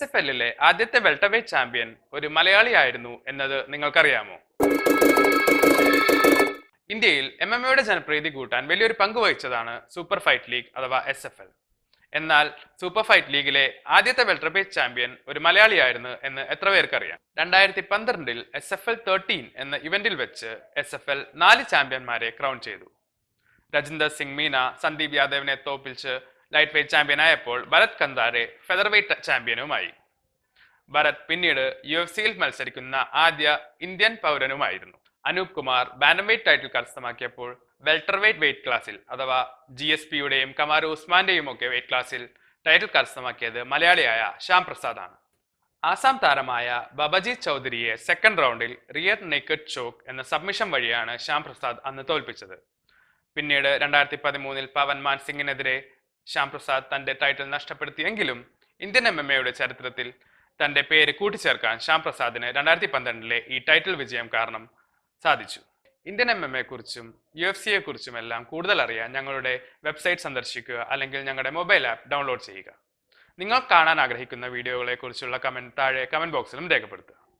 S F എല്ലിലെ ആദ്യത്തെ വെൽട്ടർവെയ്റ്റ് champion ഒരു മലയാളിയായിരുന്നു എന്നത് നിങ്ങൾക്കറിയാമോ? ഇന്ത്യയിൽ എം എം എയുടെ ജനപ്രീതി കൂട്ടാൻ വലിയൊരു പങ്ക് വഹിച്ചതാണ് സൂപ്പർ ഫൈറ്റ് ലീഗ് അഥവാ എസ് എഫ് എൽ എന്നാൽ സൂപ്പർ ഫൈറ്റ് ലീഗിലെ ആദ്യത്തെ വെൽട്ടർവെയ്റ്റ് ചാമ്പ്യൻ ഒരു മലയാളിയായിരുന്നു എന്ന് എത്ര പേർക്കറിയാം? രണ്ടായിരത്തി പന്ത്രണ്ടിൽ എസ് എഫ് എൽ തേർട്ടീൻ എന്ന ഇവന്റിൽ വെച്ച് എസ് എഫ് എൽ നാല് ചാമ്പ്യന്മാരെ ക്രൗൺ ചെയ്തു. രജിന്ദർ സിംഗ് മീന സന്ദീപ് യാദവിനെ തോപ്പിച്ച് ലൈറ്റ് വെയ്റ്റ് ചാമ്പ്യനായപ്പോൾ ഭരത് കന്താരെ ഫെദർ വെയ്റ്റ് ചാമ്പ്യനുമായി ഭരത് പിന്നീട് യു എഫ് സിയിൽ മത്സരിക്കുന്ന ആദ്യ Indian പൗരനുമായിരുന്നു. Anoop Kumar bantam weight title കരസ്ഥമാക്കിയപ്പോൾ welter weight weight ക്ലാസ്സിൽ അഥവാ ജി എസ് പിയുടെയും കമാർ ഉസ്മാന്റെയും ഒക്കെ വെയ്റ്റ് ക്ലാസ്സിൽ ടൈറ്റിൽ കരസ്ഥമാക്കിയത് മലയാളിയായ ശ്യാം പ്രസാദ് ആണ്. ആസാം താരമായ Babaji ചൗധരിയെ second round rear naked choke എന്ന സബ്മിഷൻ വഴിയാണ് ശ്യാം പ്രസാദ് അന്ന് തോൽപ്പിച്ചത്. പിന്നീട് രണ്ടായിരത്തി പതിമൂന്നിൽ പവൻ മാൻ സിംഗിനെതിരെ ശ്യാം പ്രസാദ് തന്റെ ടൈറ്റിൽ നഷ്ടപ്പെടുത്തിയെങ്കിലും ഇന്ത്യൻ എം എം എയുടെ ചരിത്രത്തിൽ തന്റെ പേര് കൂട്ടിച്ചേർക്കാൻ ശ്യാം പ്രസാദിന് രണ്ടായിരത്തി പന്ത്രണ്ടിലെ ഈ ടൈറ്റിൽ വിജയം കാരണം സാധിച്ചു. ഇന്ത്യൻ എം എം എ കുറിച്ചും യു എഫ് സിയെ കുറിച്ചും എല്ലാം കൂടുതൽ അറിയാൻ ഞങ്ങളുടെ വെബ്സൈറ്റ് സന്ദർശിക്കുക അല്ലെങ്കിൽ ഞങ്ങളുടെ മൊബൈൽ ആപ്പ് ഡൗൺലോഡ് ചെയ്യുക. നിങ്ങൾ കാണാൻ ആഗ്രഹിക്കുന്ന വീഡിയോകളെ കുറിച്ചുള്ള കമന്റ് താഴെ കമന്റ് ബോക്സിലും രേഖപ്പെടുത്തുക.